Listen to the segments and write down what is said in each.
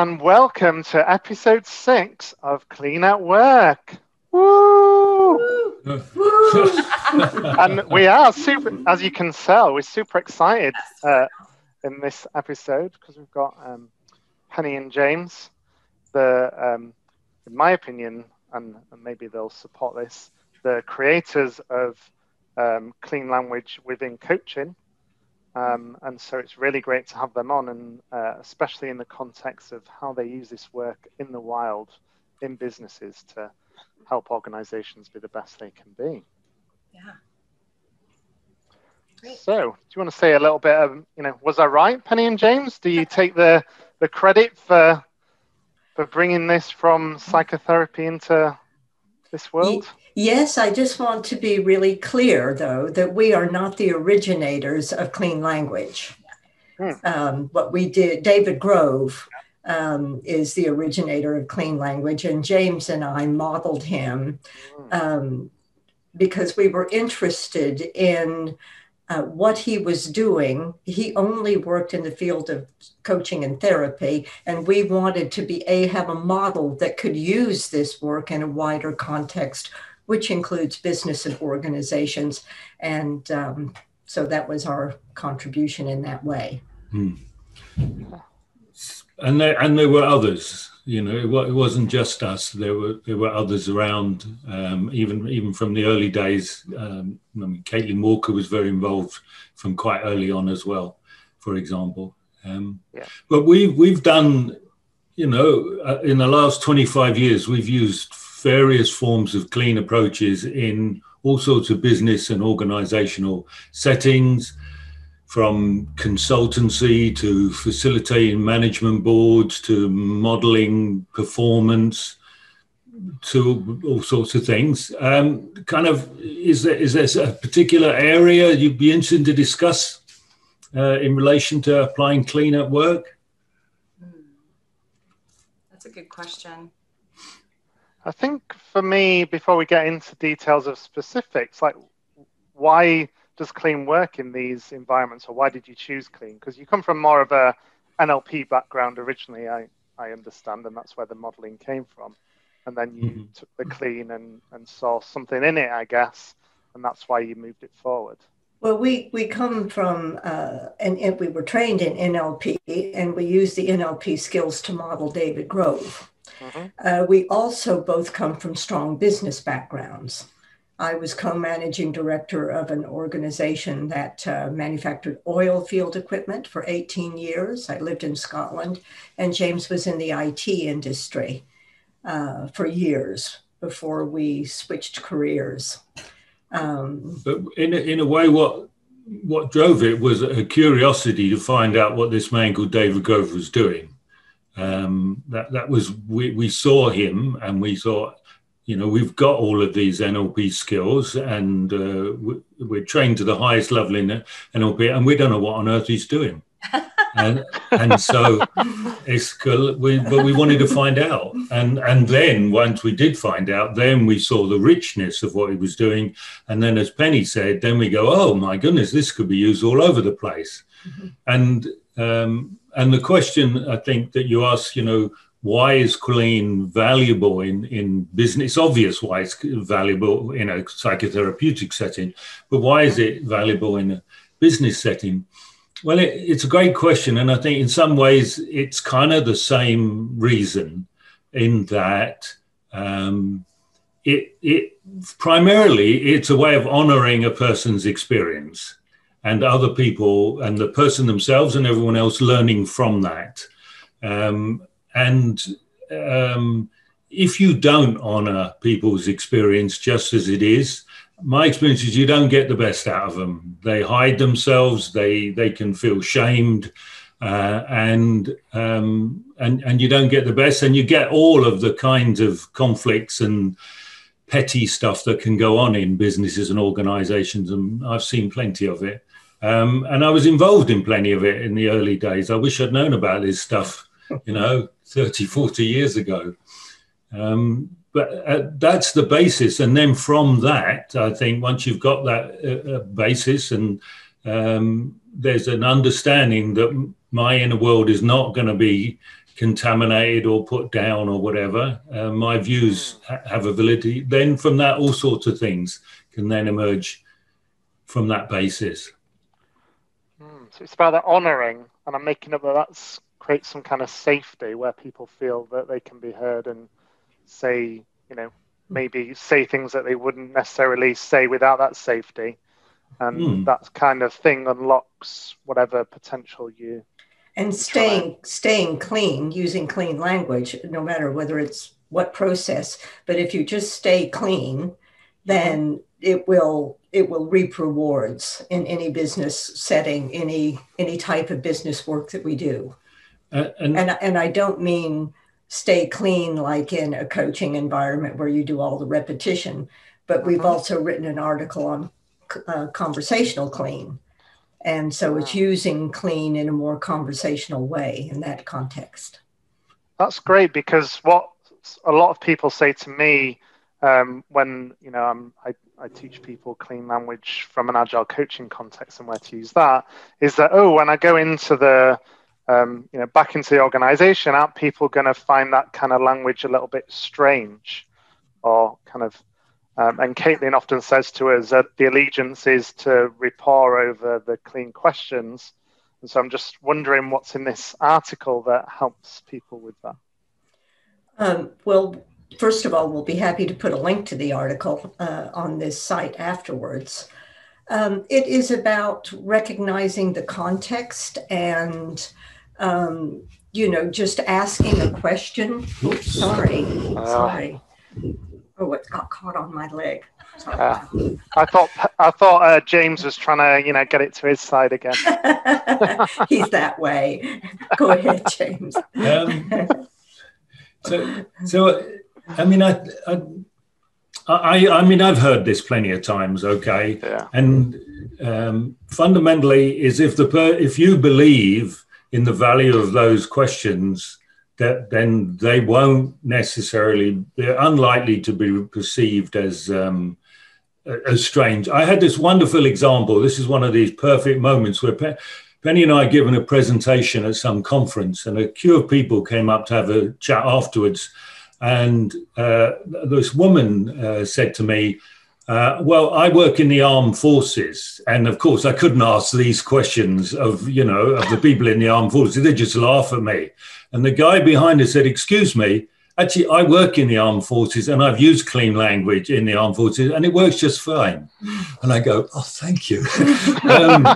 and welcome to episode six of Clean at Work. Woo! and we are super, as you can tell, we're super excited uh, in this episode because we've got um, Penny and James, the, um, in my opinion, and, and, maybe they'll support this, the creators of um, clean language within coaching. Um, and so it's really great to have them on, and uh, especially in the context of how they use this work in the wild in businesses to help organizations be the best they can be. Yeah. Great. So, do you want to say a little bit of, you know, was I right, Penny and James? Do you take the, the credit for for bringing this from psychotherapy into this world? Yes, I just want to be really clear, though, that we are not the originators of clean language. Hmm. Um, what we did, David Grove um, is the originator of clean language, and James and I modeled him hmm. um, because we were interested in uh, what he was doing. He only worked in the field of coaching and therapy, and we wanted to be a have a model that could use this work in a wider context, which includes business and organizations. And um, so that was our contribution in that way. Hmm. And there, and there were others you know, it, wasn't just us. There were there were others around, um, even even from the early days. Um, I mean, Caitlin Walker was very involved from quite early on as well, for example. Um, yeah. But we've we've done, you know, uh, in the last twenty five years, we've used various forms of clean approaches in all sorts of business and organizational settings from consultancy to facilitating management boards to modeling performance to all sorts of things. Um, kind of, is there, is there a particular area you'd be interested to discuss uh, in relation to applying clean at work? Hmm. That's a good question. I think for me, before we get into details of specifics, like why does clean work in these environments, or why did you choose clean? Because you come from more of a NLP background originally, I, I understand, and that's where the modeling came from. And then you mm-hmm. took the clean and, and saw something in it, I guess, and that's why you moved it forward. Well, we, we come from, uh, and, and we were trained in NLP, and we use the NLP skills to model David Grove. Mm-hmm. Uh, we also both come from strong business backgrounds. I was co managing director of an organization that uh, manufactured oil field equipment for 18 years. I lived in Scotland, and James was in the IT industry uh, for years before we switched careers. Um, but in a, in a way, what what drove it was a curiosity to find out what this man called David Grove was doing. Um, that that was we, we saw him and we thought you know, we've got all of these NLP skills and uh, we're trained to the highest level in NLP, and we don't know what on earth he's doing. and, and so it's cool. We, but we wanted to find out, and and then once we did find out, then we saw the richness of what he was doing, and then as Penny said, then we go, oh my goodness, this could be used all over the place, mm-hmm. and um, and the question I think that you ask, you know, why is clean valuable in, in business? It's obvious why it's valuable in a psychotherapeutic setting, but why is it valuable in a business setting? Well, it, it's a great question. And I think in some ways it's kind of the same reason in that um, it, it primarily it's a way of honoring a person's experience and other people and the person themselves and everyone else learning from that. Um, and um, if you don't honor people's experience just as it is, my experience is you don't get the best out of them. They hide themselves. They they can feel shamed, uh, and um, and and you don't get the best. And you get all of the kinds of conflicts and petty stuff that can go on in businesses and organisations. And I've seen plenty of it. Um, and I was involved in plenty of it in the early days. I wish I'd known about this stuff, you know, 30, 40 years ago. Um, but uh, that's the basis. And then from that, I think once you've got that uh, uh, basis and um, there's an understanding that my inner world is not going to be contaminated or put down or whatever. Uh, my views hmm. ha- have a validity. Then from that, all sorts of things can then emerge from that basis. So it's about the honouring, and I'm making up that that creates some kind of safety where people feel that they can be heard and say, you know, maybe say things that they wouldn't necessarily say without that safety. And mm. that kind of thing unlocks whatever potential you and staying staying clean using clean language no matter whether it's what process but if you just stay clean then it will it will reap rewards in any business setting any any type of business work that we do uh, and, and and i don't mean stay clean like in a coaching environment where you do all the repetition but we've uh-huh. also written an article on uh, conversational clean and so it's using clean in a more conversational way in that context. That's great because what a lot of people say to me um, when you know I'm, I, I teach people clean language from an agile coaching context and where to use that is that oh when I go into the um, you know back into the organization, aren't people going to find that kind of language a little bit strange or kind of um, and Caitlin often says to us that the allegiance is to rapport over the clean questions. And so I'm just wondering what's in this article that helps people with that. Um, well, first of all, we'll be happy to put a link to the article uh, on this site afterwards. Um, it is about recognizing the context and, um, you know, just asking a question. Oops, sorry, uh, sorry. Oh, it got caught on my leg. Uh, I thought I thought uh, James was trying to, you know, get it to his side again. He's that way. Go ahead, James. Um, so, so I mean, I, I, I, I, mean, I've heard this plenty of times. Okay, yeah. and um, fundamentally, is if the per, if you believe in the value of those questions that then they won't necessarily they're unlikely to be perceived as um, as strange. I had this wonderful example. This is one of these perfect moments where Pe- Penny and I given a presentation at some conference, and a queue of people came up to have a chat afterwards. And uh, this woman uh, said to me, uh, well, I work in the armed forces, and of course, I couldn't ask these questions of you know of the people in the armed forces. They just laugh at me. And the guy behind us said, "Excuse me, actually, I work in the armed forces, and I've used clean language in the armed forces, and it works just fine." And I go, "Oh, thank you." um,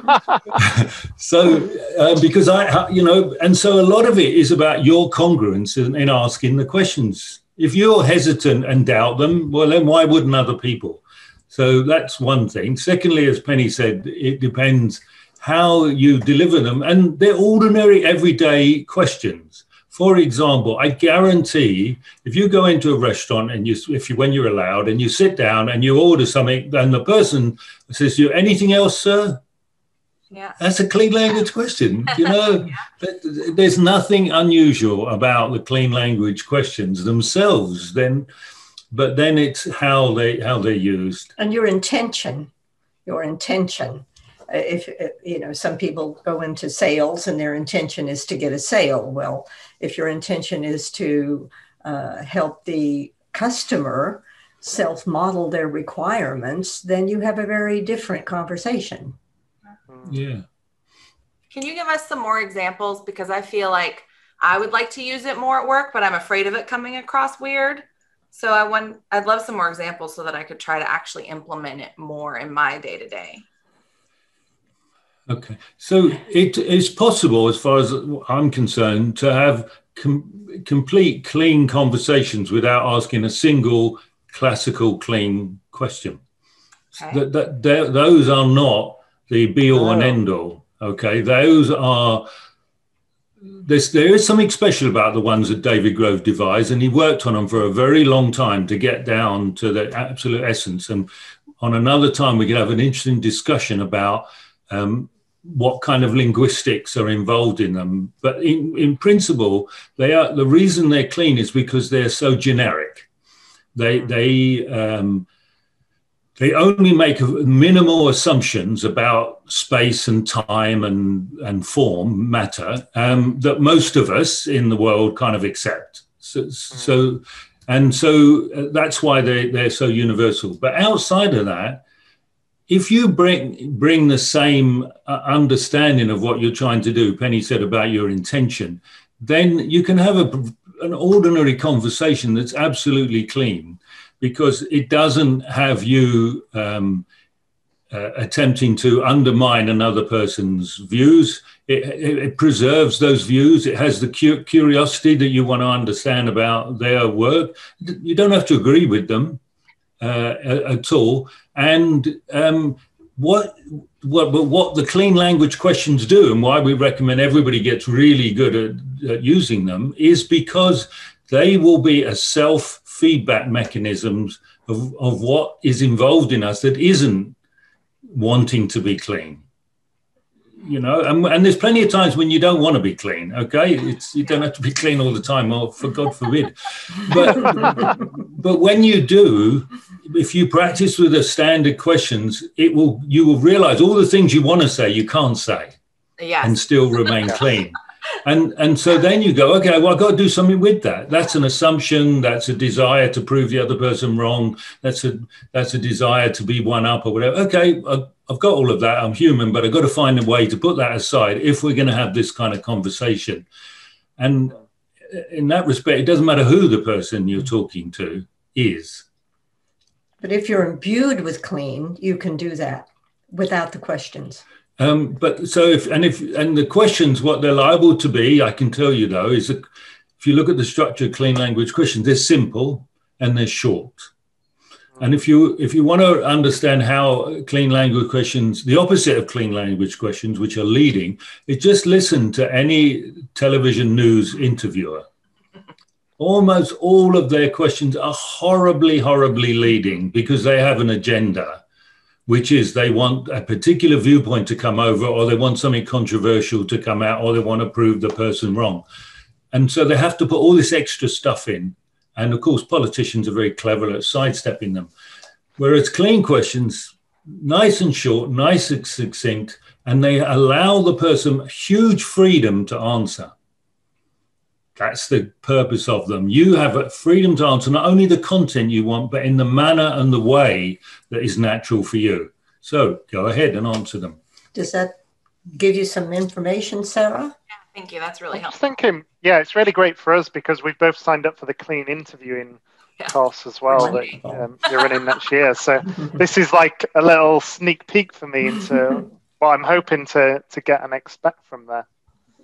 so, uh, because I, you know, and so a lot of it is about your congruence in, in asking the questions. If you're hesitant and doubt them, well, then why wouldn't other people? So that's one thing. Secondly, as Penny said, it depends how you deliver them, and they're ordinary, everyday questions. For example, I guarantee if you go into a restaurant and you, if you, when you're allowed, and you sit down and you order something, and the person says to you, "Anything else, sir?" Yeah. That's a clean language question. You know, yeah. there's nothing unusual about the clean language questions themselves. Then but then it's how they how they're used and your intention your intention if you know some people go into sales and their intention is to get a sale. Well if your intention is to uh, help the customer self model their requirements then you have a very different conversation. Yeah. Can you give us some more examples? Because i feel like i would like to use it more at work but i'm afraid of it coming across weird. So I want I'd love some more examples so that I could try to actually implement it more in my day to day. Okay, so it is possible, as far as I'm concerned, to have com- complete clean conversations without asking a single classical clean question. Okay. That, that, that, those are not the be all oh. and end all. Okay, those are there's, there is something special about the ones that David Grove devised, and he worked on them for a very long time to get down to the absolute essence. And on another time, we could have an interesting discussion about um, what kind of linguistics are involved in them. But in, in principle, they are the reason they're clean is because they're so generic. They they um, they only make minimal assumptions about space and time and, and form matter um, that most of us in the world kind of accept. So, so and so uh, that's why they, they're so universal. But outside of that, if you bring bring the same uh, understanding of what you're trying to do, Penny said about your intention, then you can have a, an ordinary conversation that's absolutely clean because it doesn't have you um, uh, attempting to undermine another person's views. It, it, it, preserves those views. It has the cu- curiosity that you want to understand about their work. You don't have to agree with them uh, at all. And um, what what what the clean language questions do, and why we recommend everybody gets really good at, at using them, is because they will be a self feedback mechanisms of, of what is involved in us that isn't wanting to be clean you know and, and there's plenty of times when you don't want to be clean okay? It's you don't have to be clean all the time or for god forbid. But but when you do if you practice with the standard questions it will you will realize all the things you want to say you can't say yes. and still remain clean. And and so then you go okay well i've got to do something with that. That's an assumption that's a desire to prove the other person wrong that's a that's a desire to be one up or whatever. Okay uh, i've got all of that. I'm human but i've got to find a way to put that aside if we're going to have this kind of conversation. And in that respect it doesn't matter who the person you're talking to is. But if you're imbued with clean you can do that without the questions. Um, but so if and if and the questions, what they're liable to be, I can tell you though, is that if you look at the structure of clean language questions, they're simple and they're short. And if you if you want to understand how clean language questions, the opposite of clean language questions, which are leading, is just listen to any television news interviewer. Almost all of their questions are horribly, horribly leading because they have an agenda which is they want a particular viewpoint to come over, or they want something controversial to come out, or they want to prove the person wrong. And so they have to put all this extra stuff in. And of course, politicians are very clever at sidestepping them. Whereas clean questions, nice and short, nice and succinct, and they allow the person huge freedom to answer. That's the purpose of them. You have a freedom to answer not only the content you want, but in the manner and the way that is natural for you. So go ahead and answer them. Does that give you some information, Sarah? Yeah, thank you. That's really helpful. I was thinking, yeah, it's really great for us because we've both signed up for the clean interviewing yeah. course as well that um, you're running next year. So this is like a little sneak peek for me into what I'm hoping to to get and expect from there.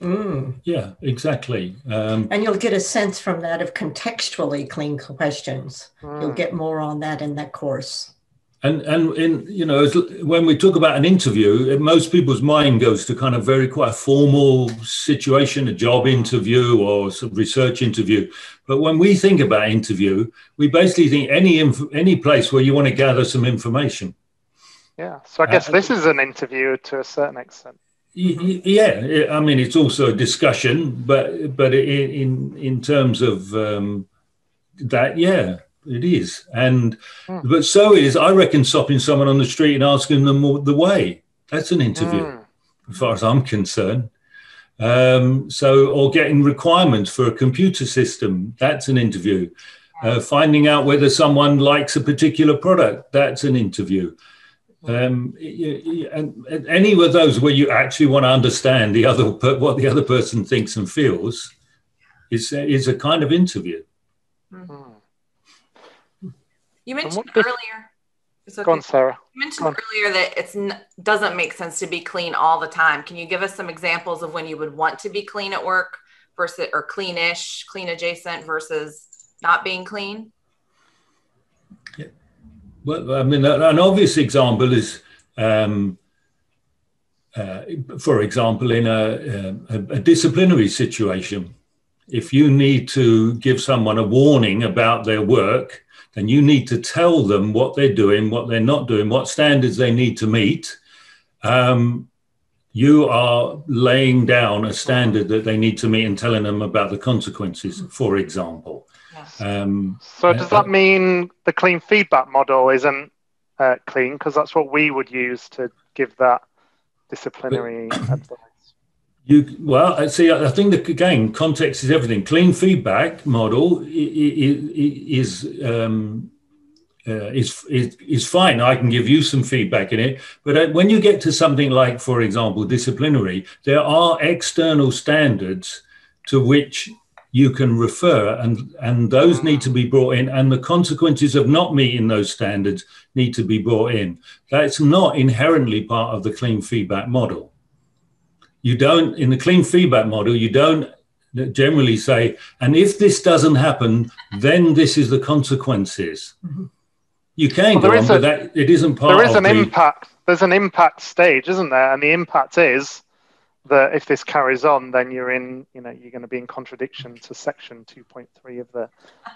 Mm. Yeah, exactly. Um, and you'll get a sense from that of contextually clean questions. Mm. You'll get more on that in that course. And and in you know when we talk about an interview, most people's mind goes to kind of very quite a formal situation, a job interview or some research interview. But when we think about interview, we basically think any inf- any place where you want to gather some information. Yeah. So I guess uh, this is an interview to a certain extent. Yeah, I mean it's also a discussion, but but in in terms of um, that, yeah, it is. And mm. but so is I reckon stopping someone on the street and asking them the way. That's an interview, mm. as far as I'm concerned. Um, so or getting requirements for a computer system. That's an interview. Uh, finding out whether someone likes a particular product. That's an interview. Um, and, and any of those where you actually want to understand the other what the other person thinks and feels is is a kind of interview. Mm-hmm. You mentioned earlier. Okay. Go on, Sarah. You mentioned earlier that it n- doesn't make sense to be clean all the time. Can you give us some examples of when you would want to be clean at work versus or cleanish, clean adjacent versus not being clean? Yeah. Well, I mean, an obvious example is, um, uh, for example, in a, a, a, disciplinary situation, if you need to give someone a warning about their work, then you need to tell them what they're doing, what they're not doing, what standards they need to meet. Um, you are laying down a standard that they need to meet and telling them about the consequences, for example. Um, so does that mean the clean feedback model isn't uh, clean because that's what we would use to give that disciplinary advice. You well, I see. I think that again, context is everything. Clean feedback model is um, uh, is, is is fine. I can give you some feedback in it, but uh, when you get to something like, for example, disciplinary, there are external standards to which you can refer, and and those need to be brought in, and the consequences of not meeting those standards need to be brought in. That's not inherently part of the clean feedback model. You don't in the clean feedback model. You don't generally say, and if this doesn't happen, then this is the consequences. Mm-hmm. You can well, go on, a, but that it isn't part. There is an the, impact. There's an impact stage, isn't there? And the impact is that if this carries on, then you're in, you know, you're going to be in contradiction to section 2.3 of the.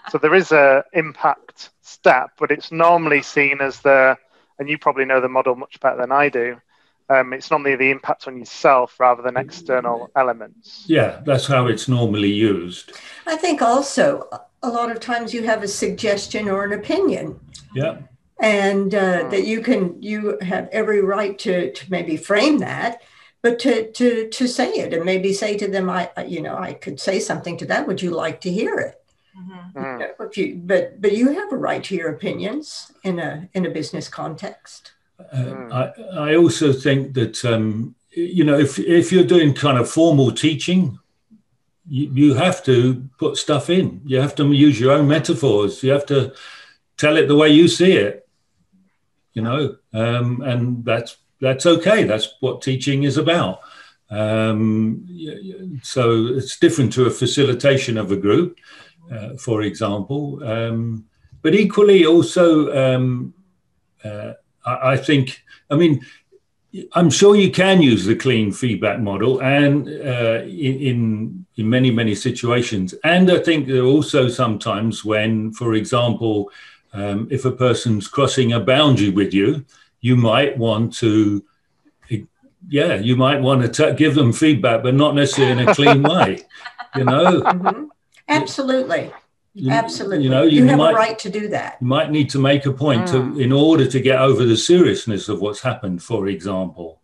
So there is a impact step, but it's normally seen as the, and you probably know the model much better than I do. Um, it's normally the impact on yourself rather than external elements. Yeah, that's how it's normally used. I think also a lot of times you have a suggestion or an opinion. Yeah. And uh, that you can, you have every right to, to maybe frame that but to to to say it and maybe say to them, I you know I could say something to that. Would you like to hear it? Mm-hmm. You know, if you, but but you have a right to your opinions in a in a business context. Uh, I I also think that um, you know if if you're doing kind of formal teaching, you, you have to put stuff in. You have to use your own metaphors. You have to tell it the way you see it. You know, um, and that's that's okay. That's what teaching is about. Um, so it's different to a facilitation of a group, uh, for example. Um, but equally, also, um, uh, I, think, I mean, I'm sure you can use the clean feedback model and uh, in, in many, many situations. And I think there are also sometimes when, for example, um, if a person's crossing a boundary with you, you might want to yeah you might want to give them feedback but not necessarily in a clean way you know mm-hmm. absolutely you, absolutely. you know you, you have might, a right to do that. you might need to make a point mm. to in order to get over the seriousness of what's happened for example.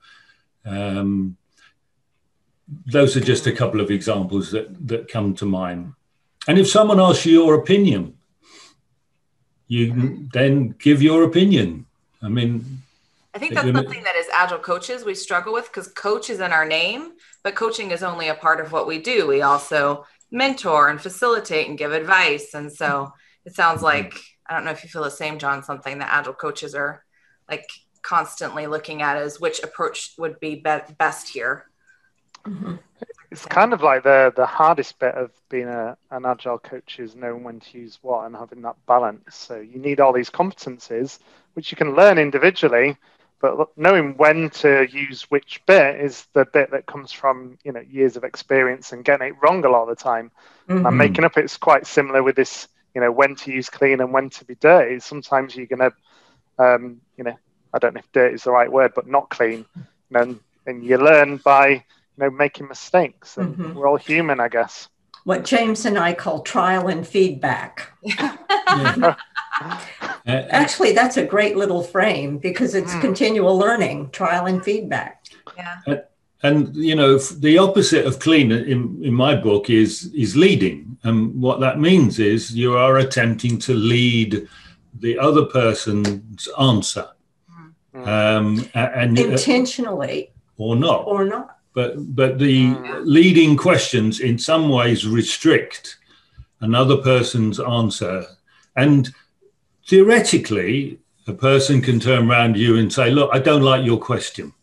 Um, those are just a couple of examples that that come to mind. And if someone asks you your opinion you then give your opinion. I mean I think that's something that as agile coaches we struggle with because coach is in our name, but coaching is only a part of what we do. We also mentor and facilitate and give advice. And so it sounds mm-hmm. like I don't know if you feel the same, John, something that agile coaches are like constantly looking at is which approach would be, be- best here. Mm-hmm. It's kind of like the the hardest bit of being a, an agile coach is knowing when to use what and having that balance. So you need all these competencies, which you can learn individually, but knowing when to use which bit is the bit that comes from you know years of experience and getting it wrong a lot of the time mm-hmm. and making up it's quite similar with this you know when to use clean and when to be dirty sometimes you're gonna um, you know i don't know if dirty is the right word but not clean and and you learn by you know making mistakes and mm-hmm. we're all human i guess what james and i call trial and feedback yeah. Actually, that's a great little frame because it's mm. continual learning, trial and feedback. Yeah. And, and, you know, the opposite of clean in, in my book is is leading. And what that means is you are attempting to lead the other person's answer. Mm. Um, and intentionally uh, or not. Or not. But but the mm. leading questions in some ways restrict another person's answer. And theoretically, a person can turn around to you and say, Look, I don't like your question.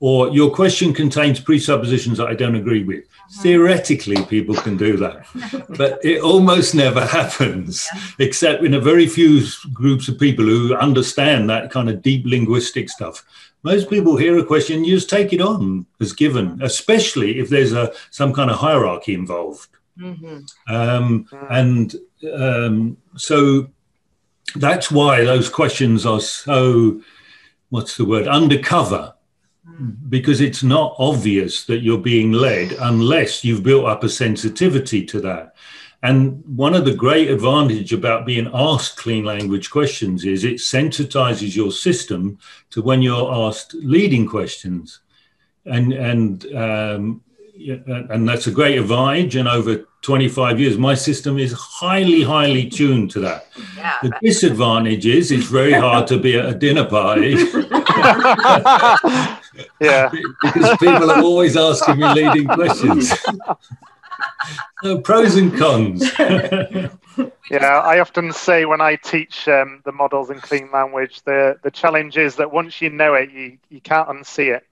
Or your question contains presuppositions that I don't agree with. Uh-huh. Theoretically, people can do that, but it almost never happens, yeah. except in a very few groups of people who understand that kind of deep linguistic stuff. Most people hear a question, you just take it on as given, especially if there's a some kind of hierarchy involved. Mm-hmm. Um, and um, so that's why those questions are so what's the word undercover because it's not obvious that you're being led unless you've built up a sensitivity to that And one of the great advantage about being asked clean language questions is it sensitizes your system to when you're asked leading questions. And, and, um, and that's a great advantage. And over 25 years, my system is highly, highly tuned to that. Yeah, the disadvantage is it's very hard to be at a dinner party. yeah. because people are always asking me leading questions. so pros and cons. yeah, I often say when I teach um, the models in clean language, the, the challenge is that once you know it, you, you can't unsee it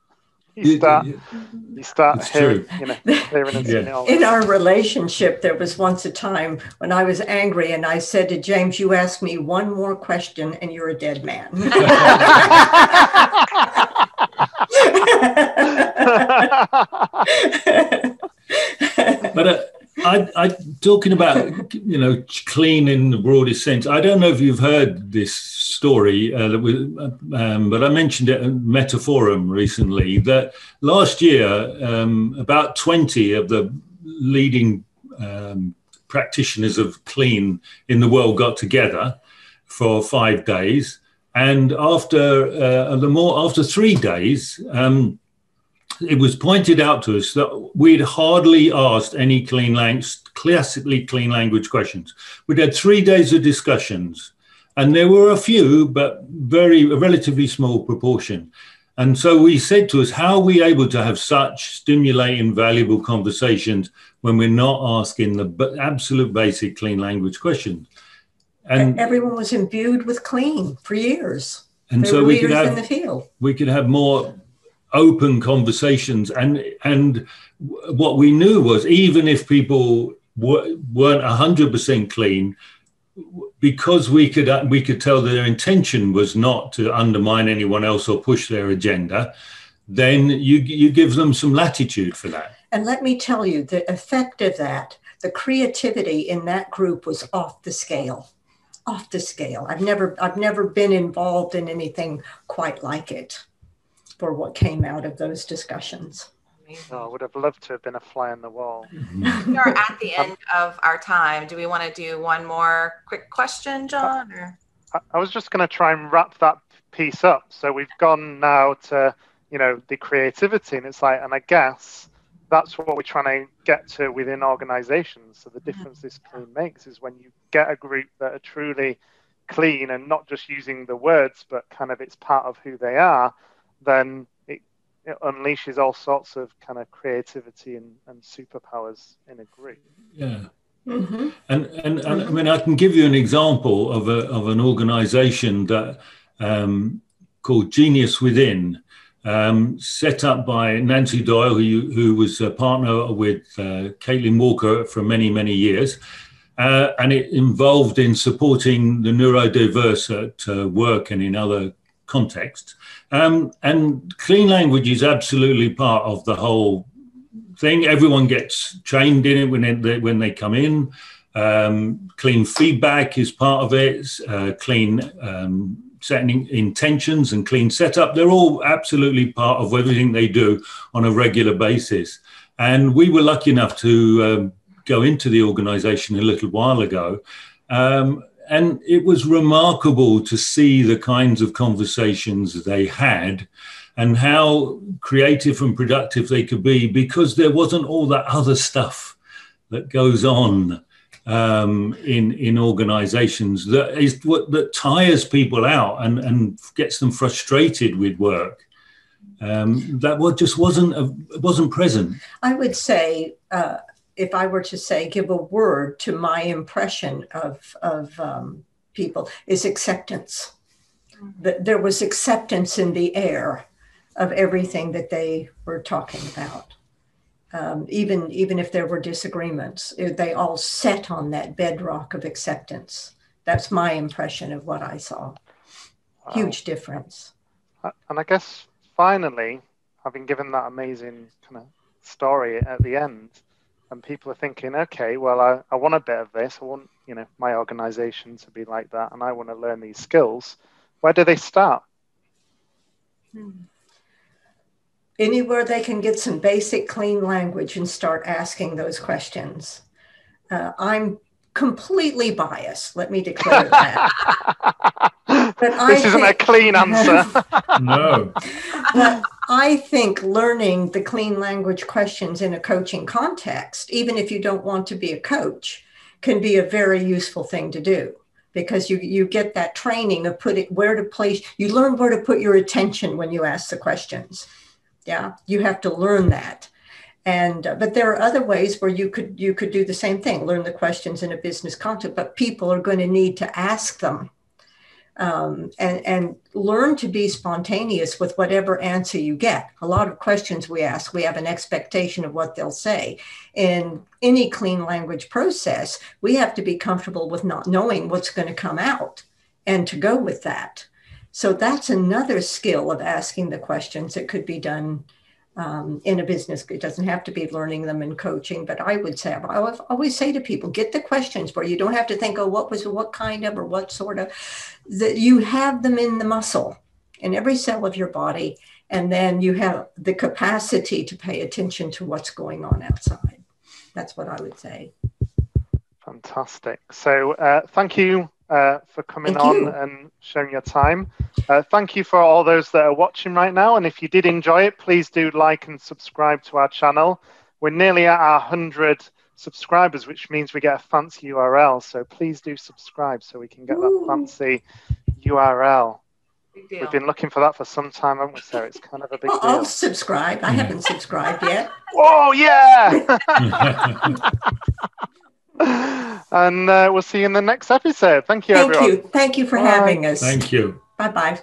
you start you start hearing, you know, hearing and yeah. in our relationship there was once a time when i was angry and i said to james you ask me one more question and you're a dead man. But uh, I, I talking about you know clean in the broadest sense. I don't know if you've heard this story uh, that we, um, but I mentioned it at Metaforum recently. That last year, um, about twenty of the leading um, practitioners of clean in the world got together for five days, and after uh, the more after three days. Um, it was pointed out to us that we'd hardly asked any clean language, classically clean language questions. We'd had three days of discussions, and there were a few, but very a relatively small proportion. And so we said to us, how are we able to have such stimulating, valuable conversations when we're not asking the absolute basic clean language questions? And everyone was imbued with clean for years. And they so we could have we could have more open conversations. And and what we knew was even if people weren't 100% clean because we could we could tell their intention was not to undermine anyone else or push their agenda then you you give them some latitude for that. And let me tell you the effect of that the creativity in that group was off the scale off the scale. I've never i've never been involved in anything quite like it for what came out of those discussions. Oh, I would have loved to have been a fly on the wall. we are at the end of our time. Do we want to do one more quick question, John? Or? I was just going to try and wrap that piece up. So we've gone now to, you know, the creativity, and it's like, and I guess that's what we're trying to get to within organizations. So the mm-hmm. difference this clean makes is when you get a group that are truly clean and not just using the words, but kind of it's part of who they are then it, it unleashes all sorts of kind of creativity and, and superpowers in a group. Yeah. Mm-hmm. And, and, and I mean, I can give you an example of a of an organisation that um, called Genius Within, um, set up by Nancy Doyle, who who was a partner with uh, Caitlin Walker for many many years, uh, and it involved in supporting the neurodiverse at uh, work and in other contexts. Um, and clean language is absolutely part of the whole thing. Everyone gets trained in it when they, when they come in. Um, clean feedback is part of it. Uh, clean um, setting intentions and clean setup. They're all absolutely part of everything they do on a regular basis. And we were lucky enough to um, go into the organization a little while ago. Um, and it was remarkable to see the kinds of conversations they had and how creative and productive they could be because there wasn't all that other stuff that goes on um, in in organizations that is what that tires people out and, and gets them frustrated with work. Um, that what just wasn't a, wasn't present. I would say uh, if I were to say, give a word to my impression of, of um, people, is acceptance. Mm-hmm. That there was acceptance in the air of everything that they were talking about. Um, even even if there were disagreements, they all set on that bedrock of acceptance. That's my impression of what I saw. Wow. Huge difference. And I guess finally, having given that amazing kind of story at the end, and people are thinking, okay, well, I, I want a bit of this. I want, you know, my organization to be like that, and I want to learn these skills. Where do they start? Hmm. Anywhere they can get some basic clean language and start asking those questions. Uh, I'm completely biased. Let me declare that. but this I isn't think, a clean answer. no. But I think learning the clean language questions in a coaching context, even if you don't want to be a coach, can be a very useful thing to do because you you get that training of putting where to place you learn where to put your attention when you ask the questions yeah you have to learn that and uh, but there are other ways where you could you could do the same thing learn the questions in a business context but people are going to need to ask them um, and, and learn to be spontaneous with whatever answer you get. A lot of questions we ask, we have an expectation of what they'll say. In any clean language process, we have to be comfortable with not knowing what's going to come out and to go with that. So that's another skill of asking the questions that could be done um, in a business. It doesn't have to be learning them and coaching, but I would say, I always say to people, get the questions where you don't have to think, oh, what was, what kind of, or what sort of, that you have them in the muscle in every cell of your body. And then you have the capacity to pay attention to what's going on outside. That's what I would say. Fantastic. So uh, thank you uh, for coming thank on you. and showing your time. Uh, thank you for all those that are watching right now. And if you did enjoy it, please do like and subscribe to our channel. We're nearly at our 100 subscribers, which means we get a fancy URL. So please do subscribe so we can get Ooh. that fancy URL. We've been looking for that for some time, haven't we, Sarah? It's kind of a big deal. I'll subscribe. I haven't subscribed yet. Oh, yeah. and uh, we'll see you in the next episode. Thank you, Thank everyone. you. Thank you for Bye. having us. Thank you. Bye bye.